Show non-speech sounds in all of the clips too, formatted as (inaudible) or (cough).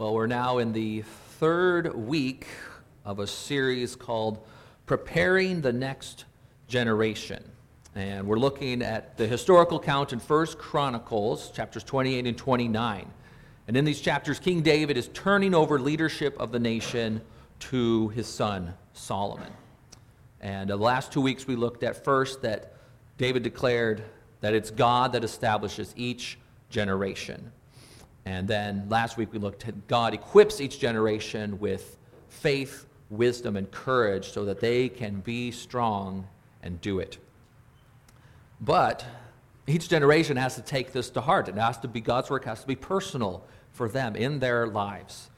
Well, we're now in the third week of a series called Preparing the Next Generation. And we're looking at the historical count in First Chronicles, chapters 28 and 29. And in these chapters, King David is turning over leadership of the nation to his son, Solomon. And uh, the last two weeks, we looked at first that David declared that it's God that establishes each generation. And then last week we looked at God equips each generation with faith, wisdom, and courage so that they can be strong and do it. But each generation has to take this to heart. It has to be God's work has to be personal for them in their lives.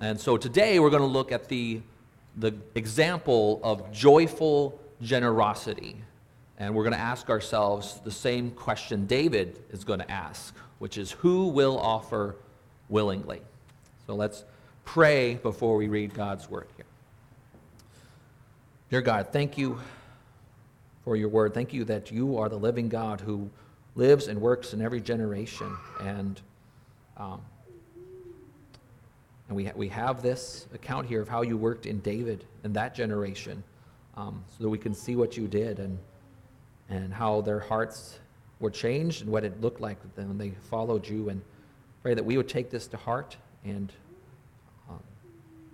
And so today we're going to look at the, the example of joyful generosity. And we're going to ask ourselves the same question David is going to ask which is who will offer willingly. So let's pray before we read God's word here. Dear God, thank you for your word. Thank you that you are the living God who lives and works in every generation. And, um, and we, ha- we have this account here of how you worked in David and that generation um, so that we can see what you did and, and how their hearts were changed and what it looked like when they followed you. And pray that we would take this to heart and um,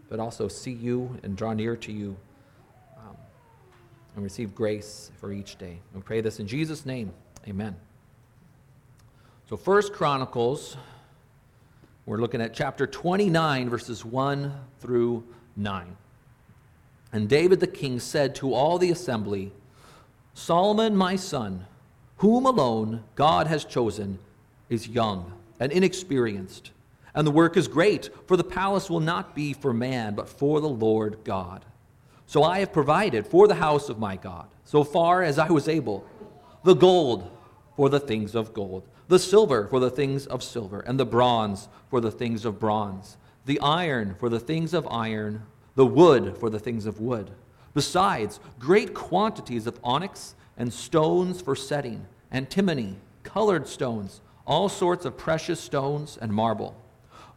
but also see you and draw near to you um, and receive grace for each day. We pray this in Jesus' name. Amen. So, First Chronicles, we're looking at chapter 29, verses 1 through 9. And David the king said to all the assembly, Solomon, my son, whom alone God has chosen, is young and inexperienced. And the work is great, for the palace will not be for man, but for the Lord God. So I have provided for the house of my God, so far as I was able, the gold for the things of gold, the silver for the things of silver, and the bronze for the things of bronze, the iron for the things of iron, the wood for the things of wood. Besides, great quantities of onyx and stones for setting, antimony, colored stones, all sorts of precious stones and marble.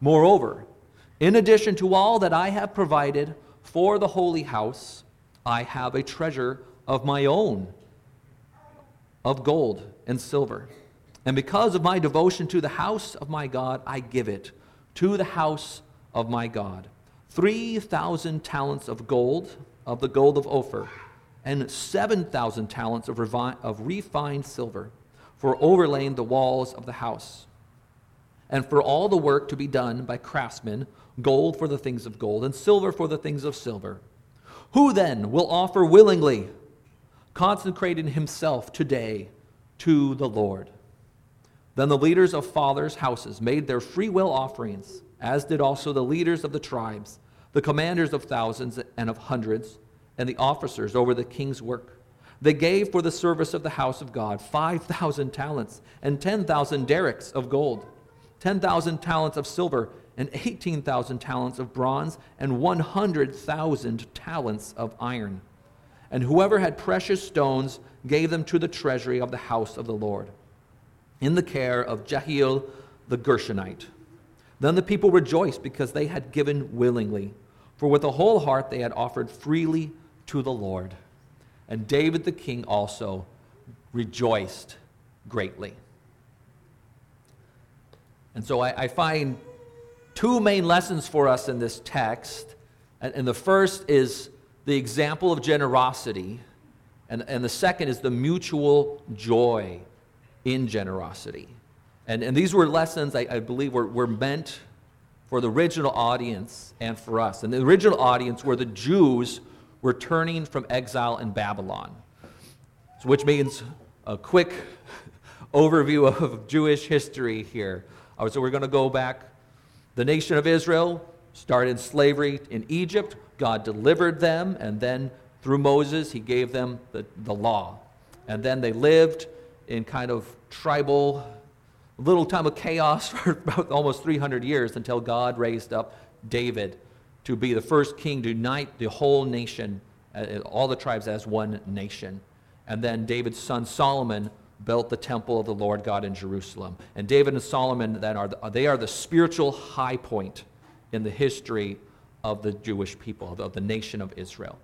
Moreover, in addition to all that I have provided for the holy house, I have a treasure of my own of gold and silver. And because of my devotion to the house of my God, I give it to the house of my God 3,000 talents of gold, of the gold of Ophir and 7,000 talents of, revi- of refined silver for overlaying the walls of the house. And for all the work to be done by craftsmen, gold for the things of gold, and silver for the things of silver. Who then will offer willingly, consecrating himself today to the Lord? Then the leaders of fathers' houses made their free will offerings, as did also the leaders of the tribes, the commanders of thousands and of hundreds and the officers over the king's work. They gave for the service of the house of God 5,000 talents and 10,000 darics of gold, 10,000 talents of silver, and 18,000 talents of bronze, and 100,000 talents of iron. And whoever had precious stones gave them to the treasury of the house of the Lord, in the care of Jehiel the Gershonite. Then the people rejoiced because they had given willingly, for with a whole heart they had offered freely to the Lord. And David the king also rejoiced greatly. And so I, I find two main lessons for us in this text. And, and the first is the example of generosity, and, and the second is the mutual joy in generosity. And, and these were lessons I, I believe were, were meant for the original audience and for us. And the original audience were the Jews returning from exile in Babylon, so which means a quick (laughs) overview of Jewish history here. Uh, so we're going to go back. The nation of Israel started slavery in Egypt. God delivered them, and then through Moses, he gave them the, the law. And then they lived in kind of tribal, little time of chaos (laughs) for about almost 300 years until God raised up David to be the first king to unite the whole nation, uh, all the tribes as one nation. And then David's son Solomon built the temple of the Lord God in Jerusalem. And David and Solomon then are the, they are the spiritual high point in the history of the Jewish people, of the nation of Israel.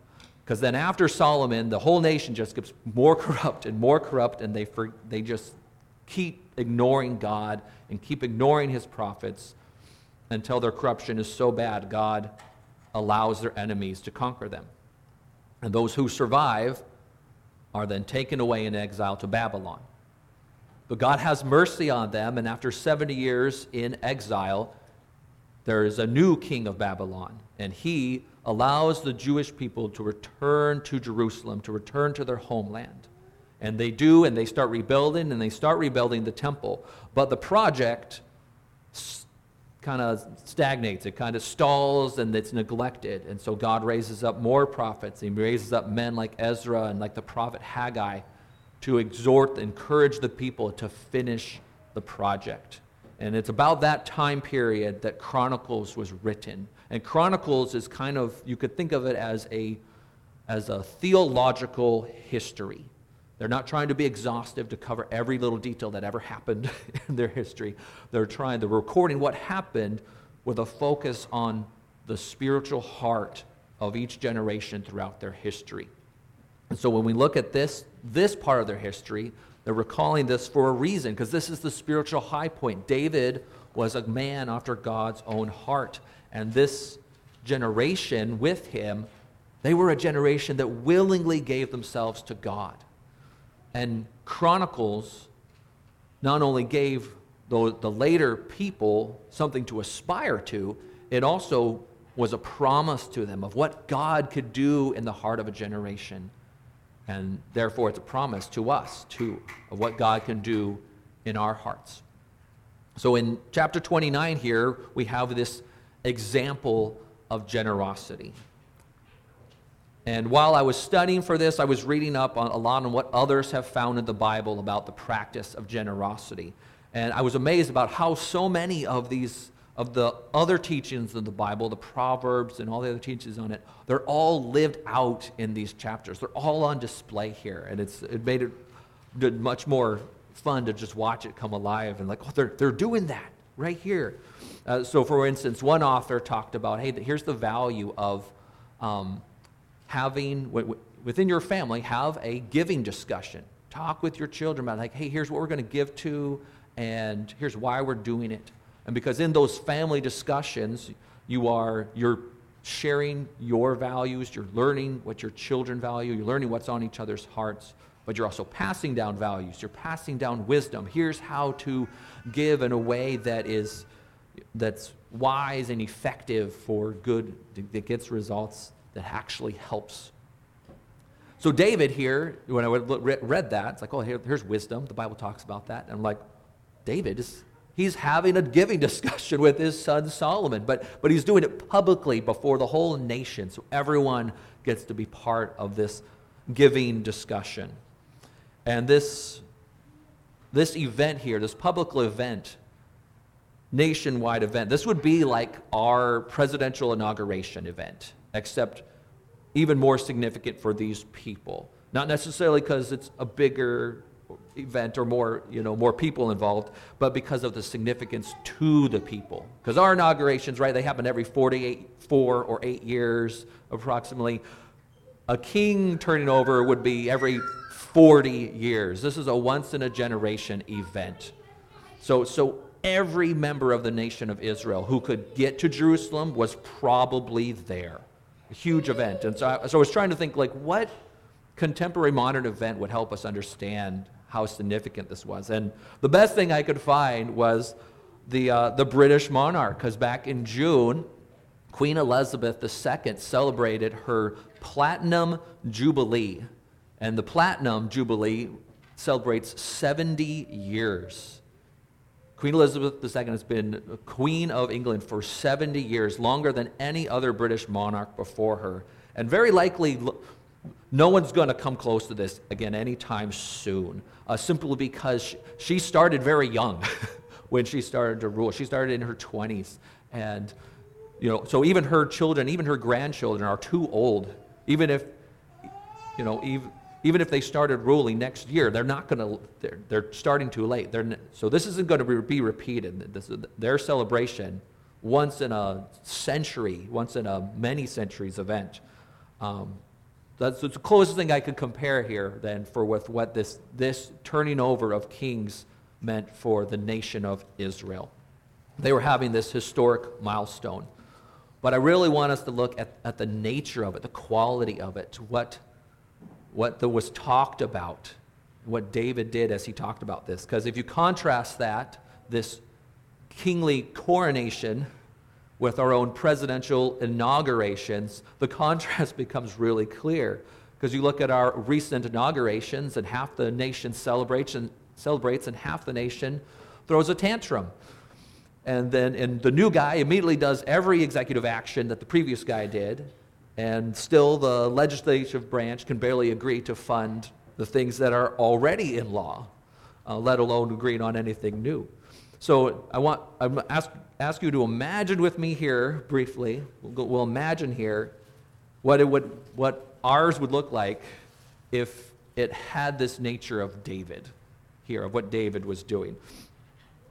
Because then after Solomon, the whole nation just gets more (laughs) corrupt and more corrupt, and they, for, they just keep ignoring God and keep ignoring his prophets until their corruption is so bad, God allows their enemies to conquer them. And those who survive are then taken away in exile to Babylon. But God has mercy on them, and after 70 years in exile, there is a new king of Babylon, and he allows the Jewish people to return to Jerusalem, to return to their homeland. And they do, and they start rebuilding, and they start rebuilding the temple. But the project kind of stagnates, it kind of stalls, and it's neglected. And so God raises up more prophets. He raises up men like Ezra and like the prophet Haggai to exhort, encourage the people to finish the project. And it's about that time period that Chronicles was written. And Chronicles is kind of, you could think of it as a, as a theological history. They're not trying to be exhaustive to cover every little detail that ever happened (laughs) in their history. They're trying, they're recording what happened with a focus on the spiritual heart of each generation throughout their history. And so when we look at this, this part of their history, they're recalling this for a reason, because this is the spiritual high point. David was a man after God's own heart. And this generation with him, they were a generation that willingly gave themselves to God. And Chronicles not only gave the, the later people something to aspire to, it also was a promise to them of what God could do in the heart of a generation. And therefore, it's a promise to us, too, of what God can do in our hearts. So, in chapter 29 here, we have this example of generosity. And while I was studying for this, I was reading up on, a lot on what others have found in the Bible about the practice of generosity. And I was amazed about how so many of these, of the other teachings of the Bible, the Proverbs and all the other teachings on it, they're all lived out in these chapters. They're all on display here. And it's, it made it much more fun to just watch it come alive and like, oh, they're, they're doing that right here. Uh, so, for instance, one author talked about, hey, here's the value of um, having within your family have a giving discussion. Talk with your children about like hey here's what we're going to give to and here's why we're doing it. And because in those family discussions you are you're sharing your values you're learning what your children value you're learning what's on each other's hearts but you're also passing down values. You're passing down wisdom. Here's how to give in a way that is that's wise and effective for good that gets results that actually helps. So, David here, when I read that, it's like, oh, here's wisdom. The Bible talks about that. And I'm like, David is. He's having a giving (laughs) discussion with his son Solomon, but, but he's doing it publicly before the whole nation, so everyone gets to be part of this giving discussion. And this, this event here, this public event, nationwide event, this would be like our presidential inauguration event except even more significant for these people. Not necessarily because it's a bigger event or more, you know, more people involved, but because of the significance to the people. Because our inaugurations, right, they happen every 48, four or eight years approximately. A king turning over would be every 40 years. This is a once in a generation event. So, so every member of the nation of Israel who could get to Jerusalem was probably there huge event. And so I, so I was trying to think, like, what contemporary modern event would help us understand how significant this was? And the best thing I could find was the, uh, the British monarch, because back in June, Queen Elizabeth II celebrated her Platinum Jubilee. And the Platinum Jubilee celebrates 70 years Queen Elizabeth II has been Queen of England for 70 years, longer than any other British monarch before her. And very likely, no one's going to come close to this again anytime soon, uh, simply because she started very young (laughs) when she started to rule. She started in her 20s. And, you know, so even her children, even her grandchildren are too old, even if, you know, even even if they started ruling next year, they're not going to, they're, they're starting too late. They're, so this isn't going to be repeated. This is their celebration, once in a century, once in a many centuries event. Um, that's the closest thing I could compare here then for with what this, this turning over of kings meant for the nation of Israel. They were having this historic milestone. But I really want us to look at, at the nature of it, the quality of it, to what what the, was talked about, what David did as he talked about this. Because if you contrast that, this kingly coronation, with our own presidential inaugurations, the contrast (laughs) becomes really clear. Because you look at our recent inaugurations, and half the nation celebrates and, celebrates, and half the nation throws a tantrum. And then and the new guy immediately does every executive action that the previous guy did, and still, the legislative branch can barely agree to fund the things that are already in law, uh, let alone agreeing on anything new. So I want I ask, ask you to imagine with me here briefly. We'll, go, we'll imagine here what it would what ours would look like if it had this nature of David here, of what David was doing.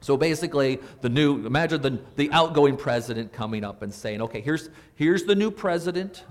So basically, the new, imagine the, the outgoing president coming up and saying, okay, here's, here's the new president.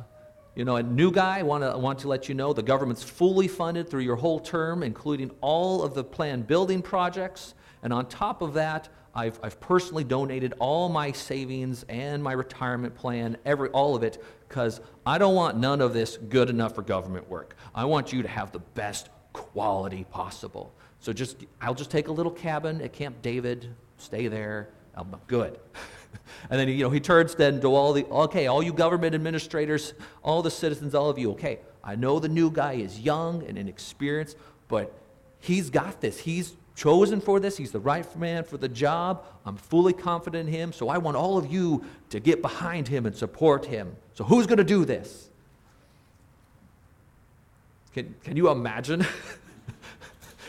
You know, a new guy, I want, to, want to let you know the government's fully funded through your whole term, including all of the planned building projects. And on top of that, I've, I've personally donated all my savings and my retirement plan, every, all of it, because I don't want none of this good enough for government work. I want you to have the best quality possible. So just, I'll just take a little cabin at Camp David, stay there. I'm good. (laughs) (laughs) and then, you know, he turns then to all the, okay, all you government administrators, all the citizens, all of you, okay, I know the new guy is young and inexperienced, but he's got this. He's chosen for this. He's the right man for the job. I'm fully confident in him. So I want all of you to get behind him and support him. So who's going to do this? Can, can you imagine? (laughs)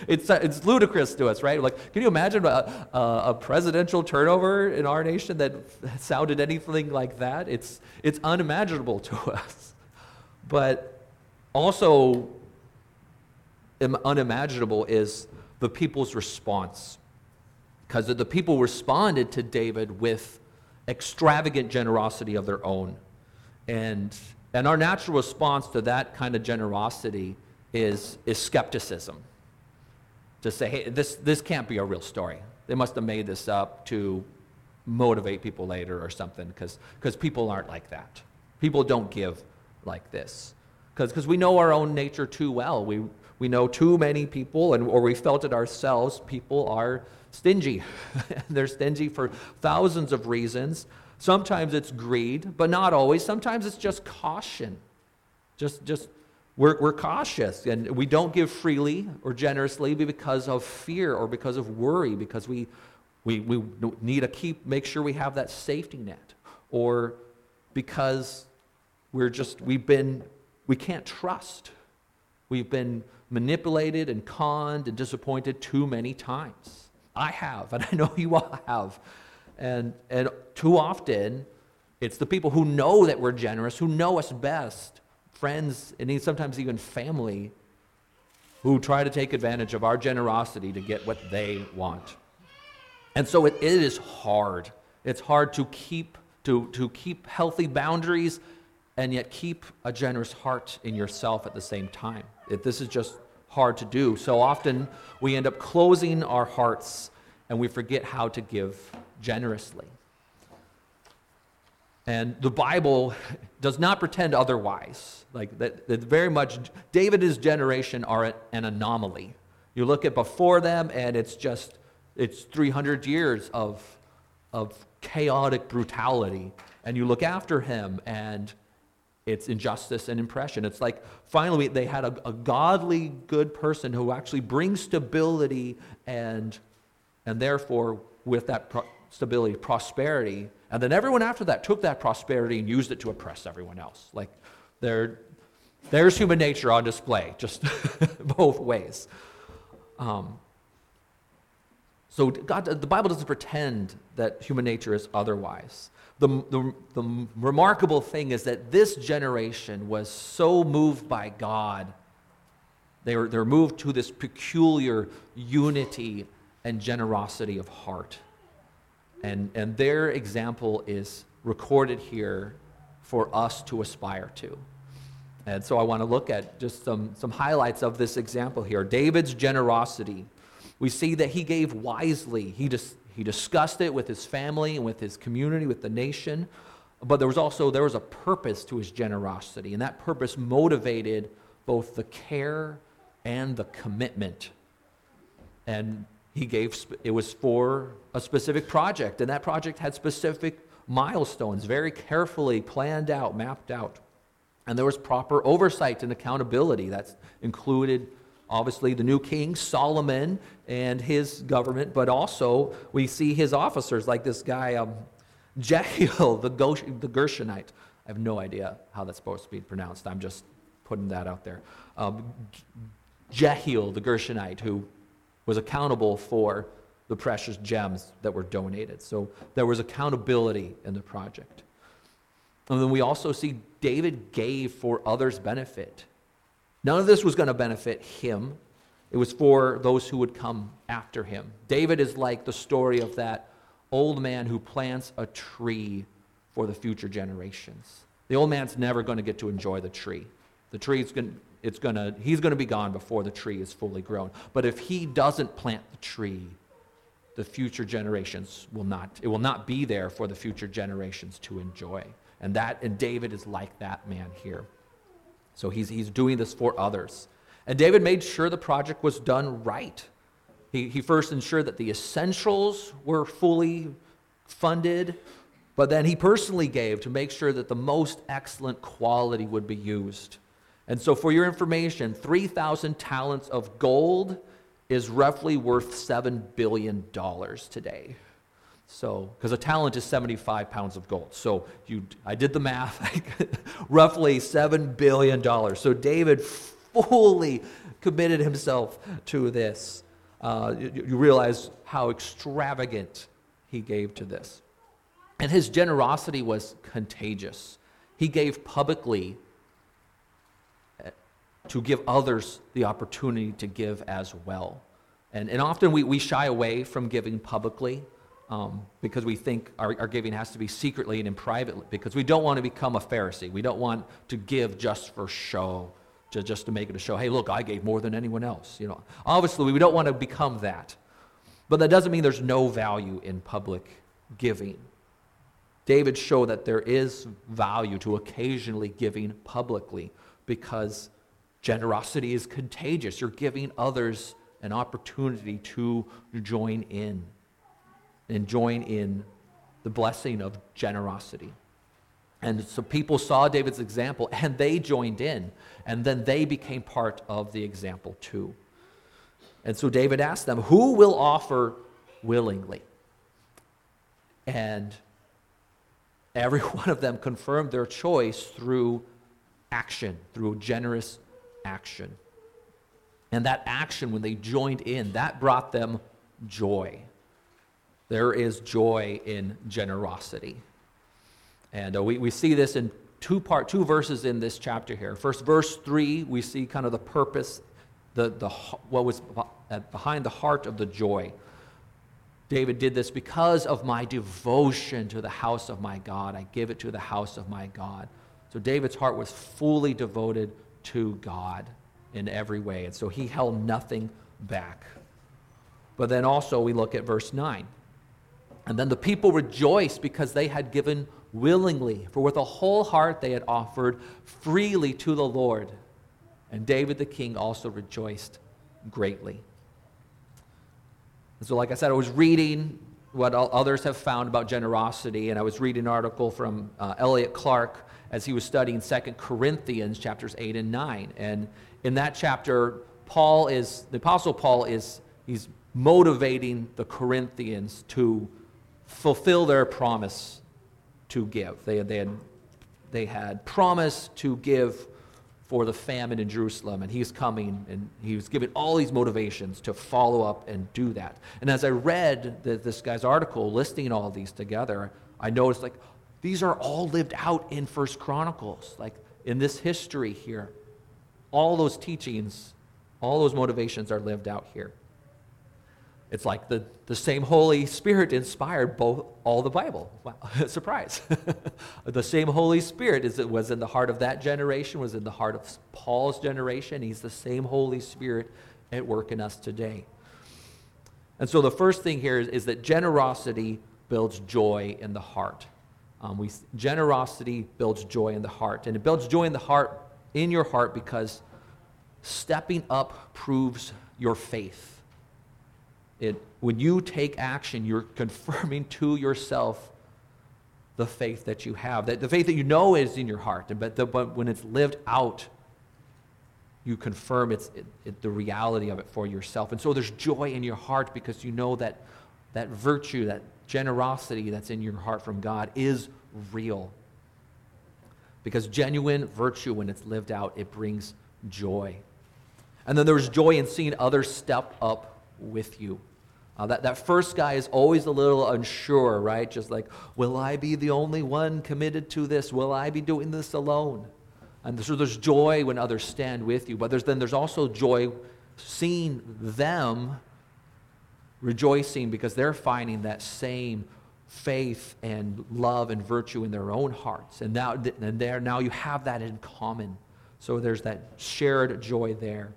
it's, it's ludicrous to us, right? Like, can you imagine a, a, presidential turnover in our nation that sounded anything like that? It's, it's unimaginable to (laughs) us. But also, unimaginable is the people's response. Because the people responded to David with extravagant generosity of their own. And, and our natural response to that kind of generosity is, is skepticism to say, hey, this, this can't be a real story. They must have made this up to motivate people later or something, because people aren't like that. People don't give like this. Because we know our own nature too well. We, we know too many people, and, or we felt it ourselves, people are stingy. (laughs) They're stingy for thousands of reasons. Sometimes it's greed, but not always. Sometimes it's just caution. Just, just we're, we're cautious and we don't give freely or generously because of fear or because of worry, because we, we, we need to keep, make sure we have that safety net, or because we're just, we've been, we can't trust. We've been manipulated and conned and disappointed too many times. I have, and (laughs) I know you all have. And, and too often, it's the people who know that we're generous, who know us best, friends, and sometimes even family who try to take advantage of our generosity to get what they want. And so it, it is hard. It's hard to keep, to, to keep healthy boundaries and yet keep a generous heart in yourself at the same time. This is just hard to do. So often we end up closing our hearts and we forget how to give generously. And the Bible does not pretend otherwise. Like that, that very much, David and his generation are an anomaly. You look at before them, and it's just, it's 300 years of, of chaotic brutality. And you look after him, and it's injustice and oppression. It's like finally they had a, a godly, good person who actually brings stability and, and therefore, with that pro- stability, prosperity, and then everyone after that took that prosperity and used it to oppress everyone else. Like there, there's human nature on display, just (laughs) both ways. Um, so God, the Bible doesn't pretend that human nature is otherwise. The, the, the remarkable thing is that this generation was so moved by God They were, they're moved to this peculiar unity and generosity of heart. And, and their example is recorded here for us to aspire to. And so I want to look at just some, some highlights of this example here. David's generosity. We see that he gave wisely. He, dis, he discussed it with his family and with his community, with the nation. But there was also there was a purpose to his generosity, and that purpose motivated both the care and the commitment. And he gave it was for a specific project, and that project had specific milestones, very carefully planned out, mapped out. And there was proper oversight and accountability. That's included, obviously, the new king, Solomon, and his government, but also we see his officers, like this guy, um, (laughs) Jehiel, the, Gosh- the Gershonite. I have no idea how that's supposed to be pronounced. I'm just putting that out there. Um, Jehiel, the Gershonite, who was accountable for the precious gems that were donated. So there was accountability in the project. And then we also see David gave for others' benefit. None of this was going to benefit him, it was for those who would come after him. David is like the story of that old man who plants a tree for the future generations. The old man's never going to get to enjoy the tree. The tree is going it's to he's going to be gone before the tree is fully grown. But if he doesn't plant the tree, the future generations will not it will not be there for the future generations to enjoy. And that and David is like that man here. So he's he's doing this for others. And David made sure the project was done right. He, he first ensured that the essentials were fully funded, but then he personally gave to make sure that the most excellent quality would be used. And so, for your information, 3,000 talents of gold is roughly worth $7 billion today. So, because a talent is 75 pounds of gold. So, you, I did the math, (laughs) roughly $7 billion. So, David fully committed himself to this. Uh, you, you realize how extravagant he gave to this. And his generosity was contagious. He gave publicly to give others the opportunity to give as well. And, and often we, we shy away from giving publicly um, because we think our, our giving has to be secretly and in private because we don't want to become a Pharisee. We don't want to give just for show to, just to make it a show. Hey, look, I gave more than anyone else. You know, obviously, we don't want to become that. But that doesn't mean there's no value in public giving. David showed that there is value to occasionally giving publicly because generosity is contagious. You're giving others an opportunity to join in and join in the blessing of generosity. And so people saw David's example and they joined in. And then they became part of the example too. And so David asked them, Who will offer willingly? And every (laughs) one of them confirmed their choice through action, through generous action. And that action, when they joined in, that brought them joy. There is joy in generosity. And uh, we, we see this in two part two verses in this chapter here. First, verse three, we see kind of the purpose, the, the what was behind the heart of the joy. David did this because of my devotion to the house of my God. I give it to the house of my God. So David's heart was fully devoted to God in every way. And so he held nothing back. But then also we look at verse 9. And then the people rejoiced because they had given willingly, for with a whole heart they had offered freely to the Lord. And David the king also rejoiced greatly. And so, like I said, I was reading what others have found about generosity, and I was reading an article from uh, Elliot Clark as he was studying Second Corinthians chapters 8 and 9. And in that chapter, Paul is, the Apostle Paul is, he's motivating the Corinthians to fulfill their promise to give. They, they, had, they had promised to give for the famine in Jerusalem, and he's coming, and he was giving all these motivations to follow up and do that. And as I read the, this guy's article listing all these together, I noticed like these are all lived out in First Chronicles, like in this history here. All those teachings All those motivations are lived out here. It's like the, the same Holy Spirit inspired both all the Bible. Wow, (laughs) surprise. (laughs) the same Holy Spirit is, it was in the heart of that generation, was in the heart of Paul's generation. He's the same Holy Spirit at work in us today. And so the first thing here is, is that generosity builds joy in the heart. Um, we, generosity builds joy in the heart. And it builds joy in the heart, in your heart, because stepping up proves your faith it, when you take action, you're (laughs) confirming to yourself the faith that you have, that the faith that you know is in your heart. But, the, but when it's lived out, you confirm it's it, it, the reality of it for yourself. And so there's joy in your heart because you know that that virtue, that generosity that's in your heart from God is real. Because genuine virtue, when it's lived out, it brings joy. And then there's joy in seeing others step up with you. Uh, that, that first guy is always a little unsure, right? Just like, will I be the only one committed to this? Will I be doing this alone? And so there's joy when others stand with you, but there's, then there's also joy seeing them rejoicing because they're finding that same faith and love and virtue in their own hearts. And now, and there, now you have that in common. So there's that shared joy there.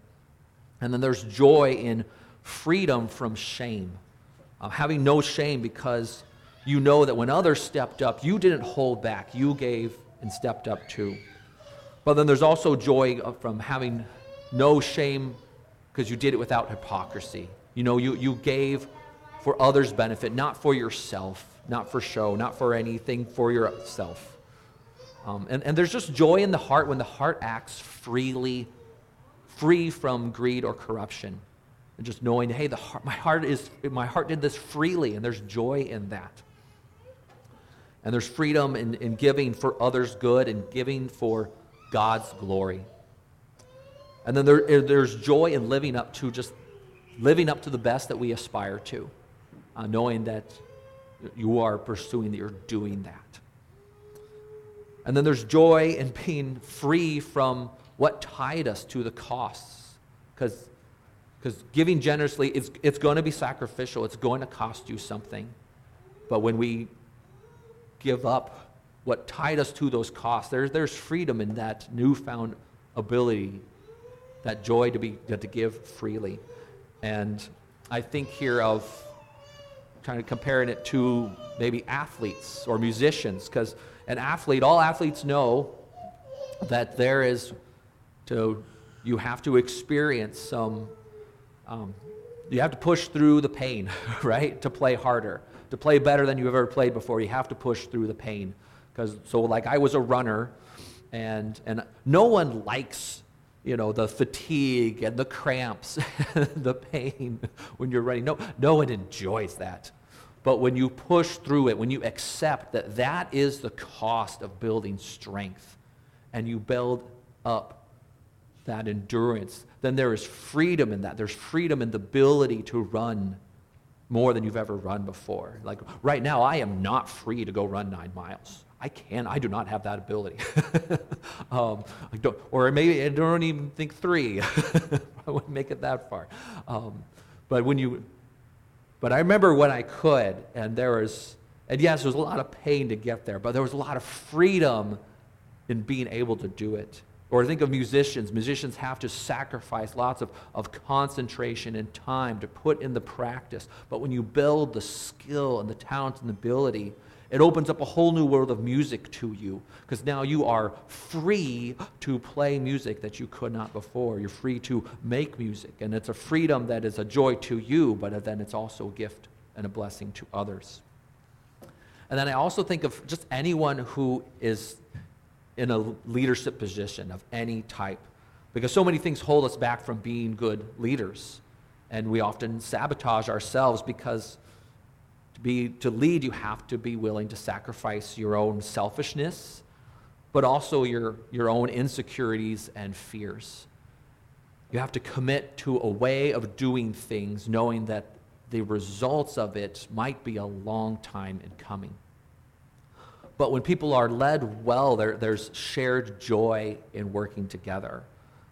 And then there's joy in freedom from shame. Uh, having no shame because you know that when others stepped up, you didn't hold back. You gave and stepped up too. But then there's also joy from having no shame because you did it without hypocrisy. You know, you, you gave for others' benefit, not for yourself, not for show, not for anything for yourself. Um, and, and there's just joy in the heart when the heart acts freely, free from greed or corruption. And just knowing, hey, the heart, my, heart is, my heart did this freely, and there's joy in that. And there's freedom in, in giving for others' good and giving for God's glory. And then there, there's joy in living up to just living up to the best that we aspire to, uh, knowing that you are pursuing, that you're doing that. And then there's joy in being free from what tied us to the costs. Because giving generously, it's, it's going to be sacrificial, it's going to cost you something. But when we give up what tied us to those costs, there's, there's freedom in that newfound ability, that joy to, be, to give freely. And I think here of kind of comparing it to maybe athletes or musicians, because an athlete, all athletes know that there is to you have to experience some um, you have to push through the pain, (laughs) right, to play harder, to play better than you've ever played before. You have to push through the pain. Because so, like, I was a runner, and and no one likes you know the fatigue and the cramps, (laughs) the pain when you're running. No, no one enjoys that. But when you push through it, when you accept that that is the cost of building strength, and you build up that endurance, then there is freedom in that. There's freedom in the ability to run more than you've ever run before. Like right now, I am not free to go run nine miles. I can. I do not have that ability. (laughs) um, or maybe I don't even think three. (laughs) I wouldn't make it that far. Um, but when you, but I remember when I could, and there was, and yes, there was a lot of pain to get there, but there was a lot of freedom in being able to do it. Or think of musicians. Musicians have to sacrifice lots of, of concentration and time to put in the practice. But when you build the skill and the talent and the ability, it opens up a whole new world of music to you because now you are free to play music that you could not before. You're free to make music. And it's a freedom that is a joy to you, but then it's also a gift and a blessing to others. And then I also think of just anyone who is in a leadership position of any type because so many things hold us back from being good leaders and we often sabotage ourselves because be to lead you have to be willing to sacrifice your own selfishness but also your, your own insecurities and fears you have to commit to a way of doing things knowing that the results of it might be a long time in coming but when people are led well, there, there's shared joy in working together.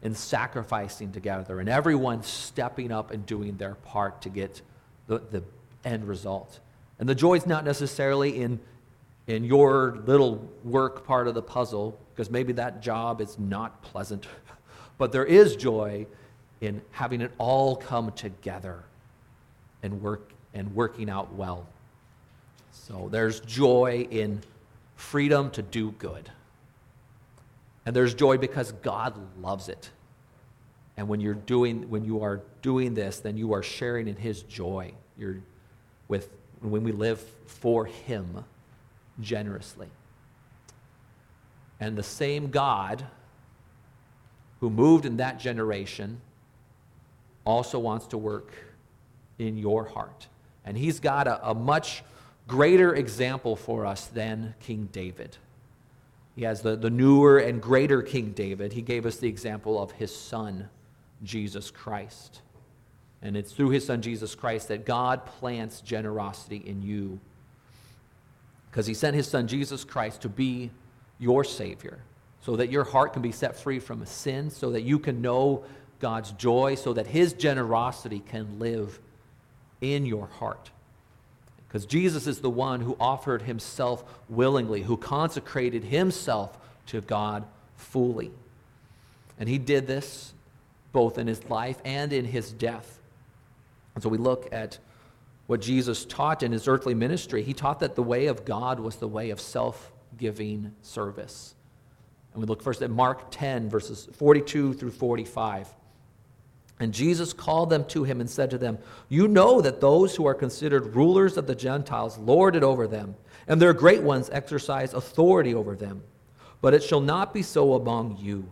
in sacrificing together, and everyone stepping up and doing their part to get the, the end result. And the joy is not necessarily in, in your little work part of the puzzle, because maybe that job is not pleasant, (laughs) but there is joy in having it all come together and work and working out well. So there's joy in freedom to do good. And there's joy because God loves it. And when you're doing when you are doing this, then you are sharing in his joy. You're with when we live for him generously. And the same God who moved in that generation also wants to work in your heart. And he's got a, a much greater example for us than King David. He has the, the newer and greater King David. He gave us the example of his son, Jesus Christ. And it's through his son, Jesus Christ, that God plants generosity in you. Because he sent his son, Jesus Christ, to be your Savior, so that your heart can be set free from sin, so that you can know God's joy, so that his generosity can live in your heart. Because Jesus is the one who offered himself willingly, who consecrated himself to God fully. And he did this both in his life and in his death. And so we look at what Jesus taught in his earthly ministry. He taught that the way of God was the way of self giving service. And we look first at Mark 10, verses 42 through 45. And Jesus called them to him and said to them, You know that those who are considered rulers of the Gentiles lord it over them, and their great ones exercise authority over them. But it shall not be so among you.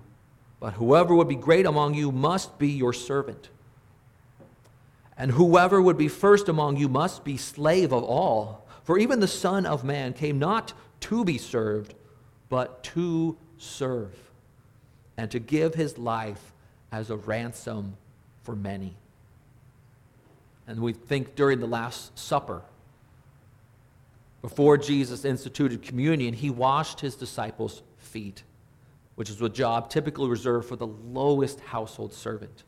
But whoever would be great among you must be your servant. And whoever would be first among you must be slave of all. For even the Son of Man came not to be served, but to serve, and to give his life as a ransom for many. And we think during the Last Supper, before Jesus instituted communion, he washed his disciples' feet, which is a job typically reserved for the lowest household servant.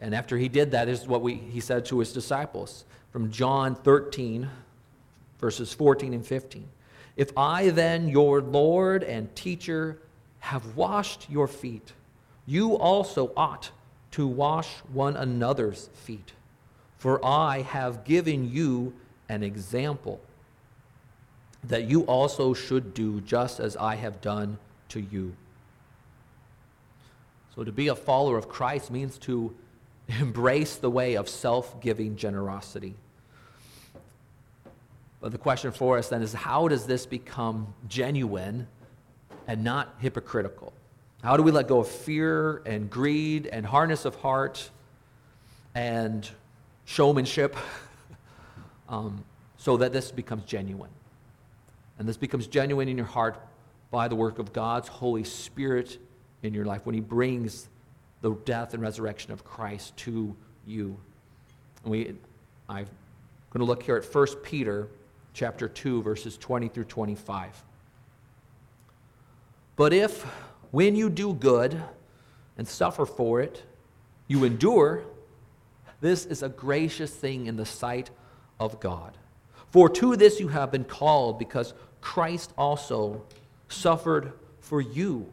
And after he did that, this is what we, he said to his disciples from John 13, verses 14 and 15. If I then, your Lord and teacher, have washed your feet, you also ought to wash one another's feet. For I have given you an example that you also should do just as I have done to you. So, to be a follower of Christ means to embrace the way of self giving generosity. But the question for us then is how does this become genuine and not hypocritical? How do we let go of fear and greed and hardness of heart and showmanship (laughs) um, so that this becomes genuine? And this becomes genuine in your heart by the work of God's Holy Spirit in your life when He brings the death and resurrection of Christ to you. And we, I'm going to look here at 1 Peter chapter 2, verses 20 through 25. But if when you do good and suffer for it, you endure, this is a gracious thing in the sight of God. For to this you have been called, because Christ also suffered for you,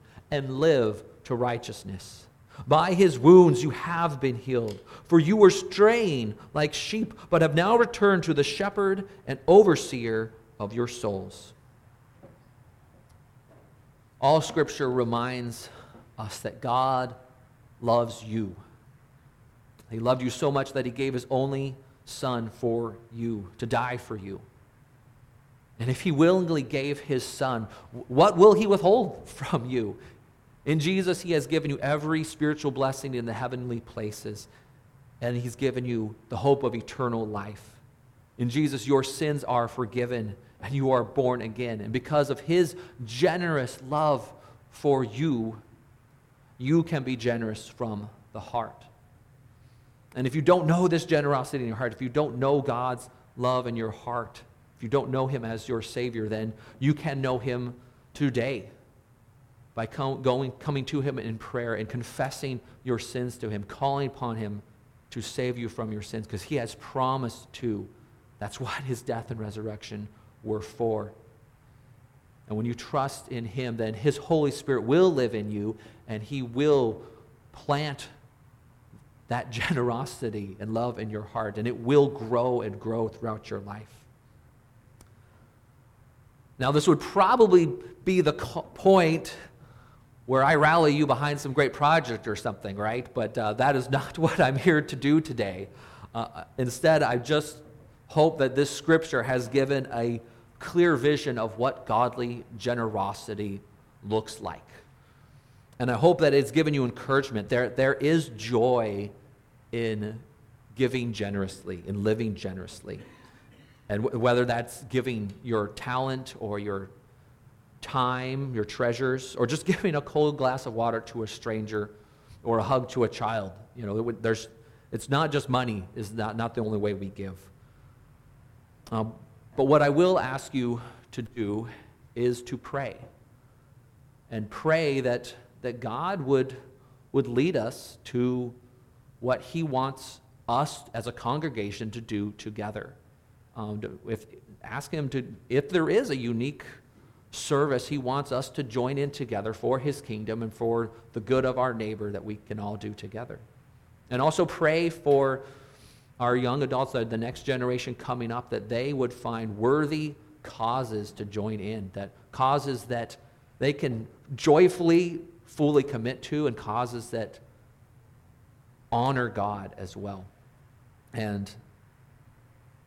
and live to righteousness. By his wounds you have been healed, for you were straying like sheep, but have now returned to the shepherd and overseer of your souls. All scripture reminds us that God loves you. He loved you so much that he gave his only son for you, to die for you. And if he willingly gave his son, what will he withhold (laughs) from you? In Jesus, He has given you every spiritual blessing in the heavenly places, and He's given you the hope of eternal life. In Jesus, your sins are forgiven and you are born again. And because of His generous love for you, you can be generous from the heart. And if you don't know this generosity in your heart, if you don't know God's love in your heart, if you don't know Him as your Savior, then you can know Him today by going, coming to Him in prayer and confessing your sins to Him, calling upon Him to save you from your sins, because He has promised to. That's (laughs) what His death and resurrection were for. And when you trust in Him, then His Holy Spirit will live in you and He will plant that (laughs) generosity and love in your heart, and it will grow and grow throughout your life. Now, this would probably be the point where I rally you behind some great project or something, right? But uh, that is (laughs) not what I'm here to do today. Uh, instead, I just hope that this scripture has given a clear vision of what godly generosity looks like. And I hope that it's given you encouragement. There, there is joy in giving generously, in living generously. And w- whether that's giving your talent or your time, your treasures, or just (laughs) giving a cold glass of water to a stranger or a hug to a child. You know, there's, it's not just money is not, not the only way we give. Um, but what I will ask you to do is to pray. And pray that, that God would, would lead us to what He wants us as a congregation to do together. Um, if, ask Him to, if there is a unique service He wants us to join in together for His kingdom and for the good of our neighbor that we can all do together. And also pray for our young adults, the next generation coming up, that they would find worthy causes to join in, that causes that they can joyfully, fully commit to, and causes that honor God as well. And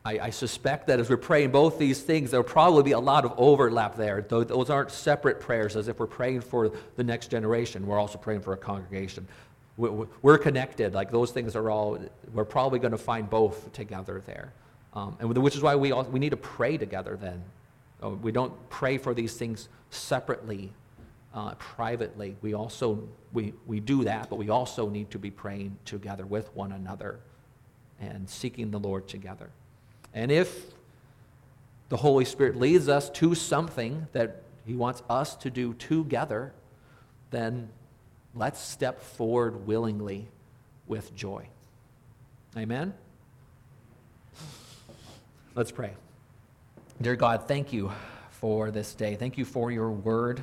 I, I, suspect that as we're praying both these things, there'll probably be a lot of overlap there. Those aren't separate prayers as if we're praying for the next generation. We're also praying for a congregation we're connected. Like those things are all, we're probably going to find both together there. Um, and which is why we, all, we need to pray together then. Uh, we don't pray for these things separately, uh, privately. We also, we, we do that, but we also need to be praying together with one another and seeking the Lord together. And if the Holy Spirit leads us to something that He wants us to do together, then let's step forward willingly with joy. Amen? Let's pray. Dear God, thank you for this day. Thank you for your word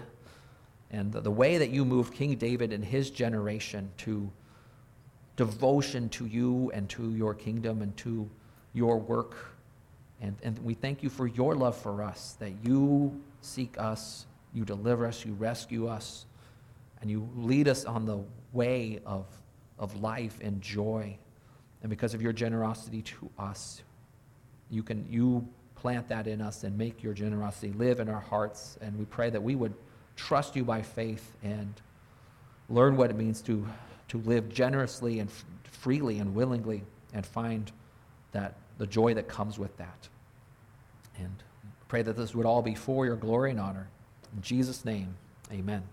and the, way that you moved King David and his generation to devotion to you and to your kingdom and to your work. And, and we thank you for your love for us, that you seek us, you deliver us, you rescue us and you lead us on the way of, of life and joy. And because of your generosity to us, you can you plant that in us and make your generosity live in our hearts. And we pray that we would trust you by faith and learn what it means to, to live generously and f- freely and willingly and find that the joy that comes with that. And pray that this would all be for your glory and honor. In Jesus' name, amen.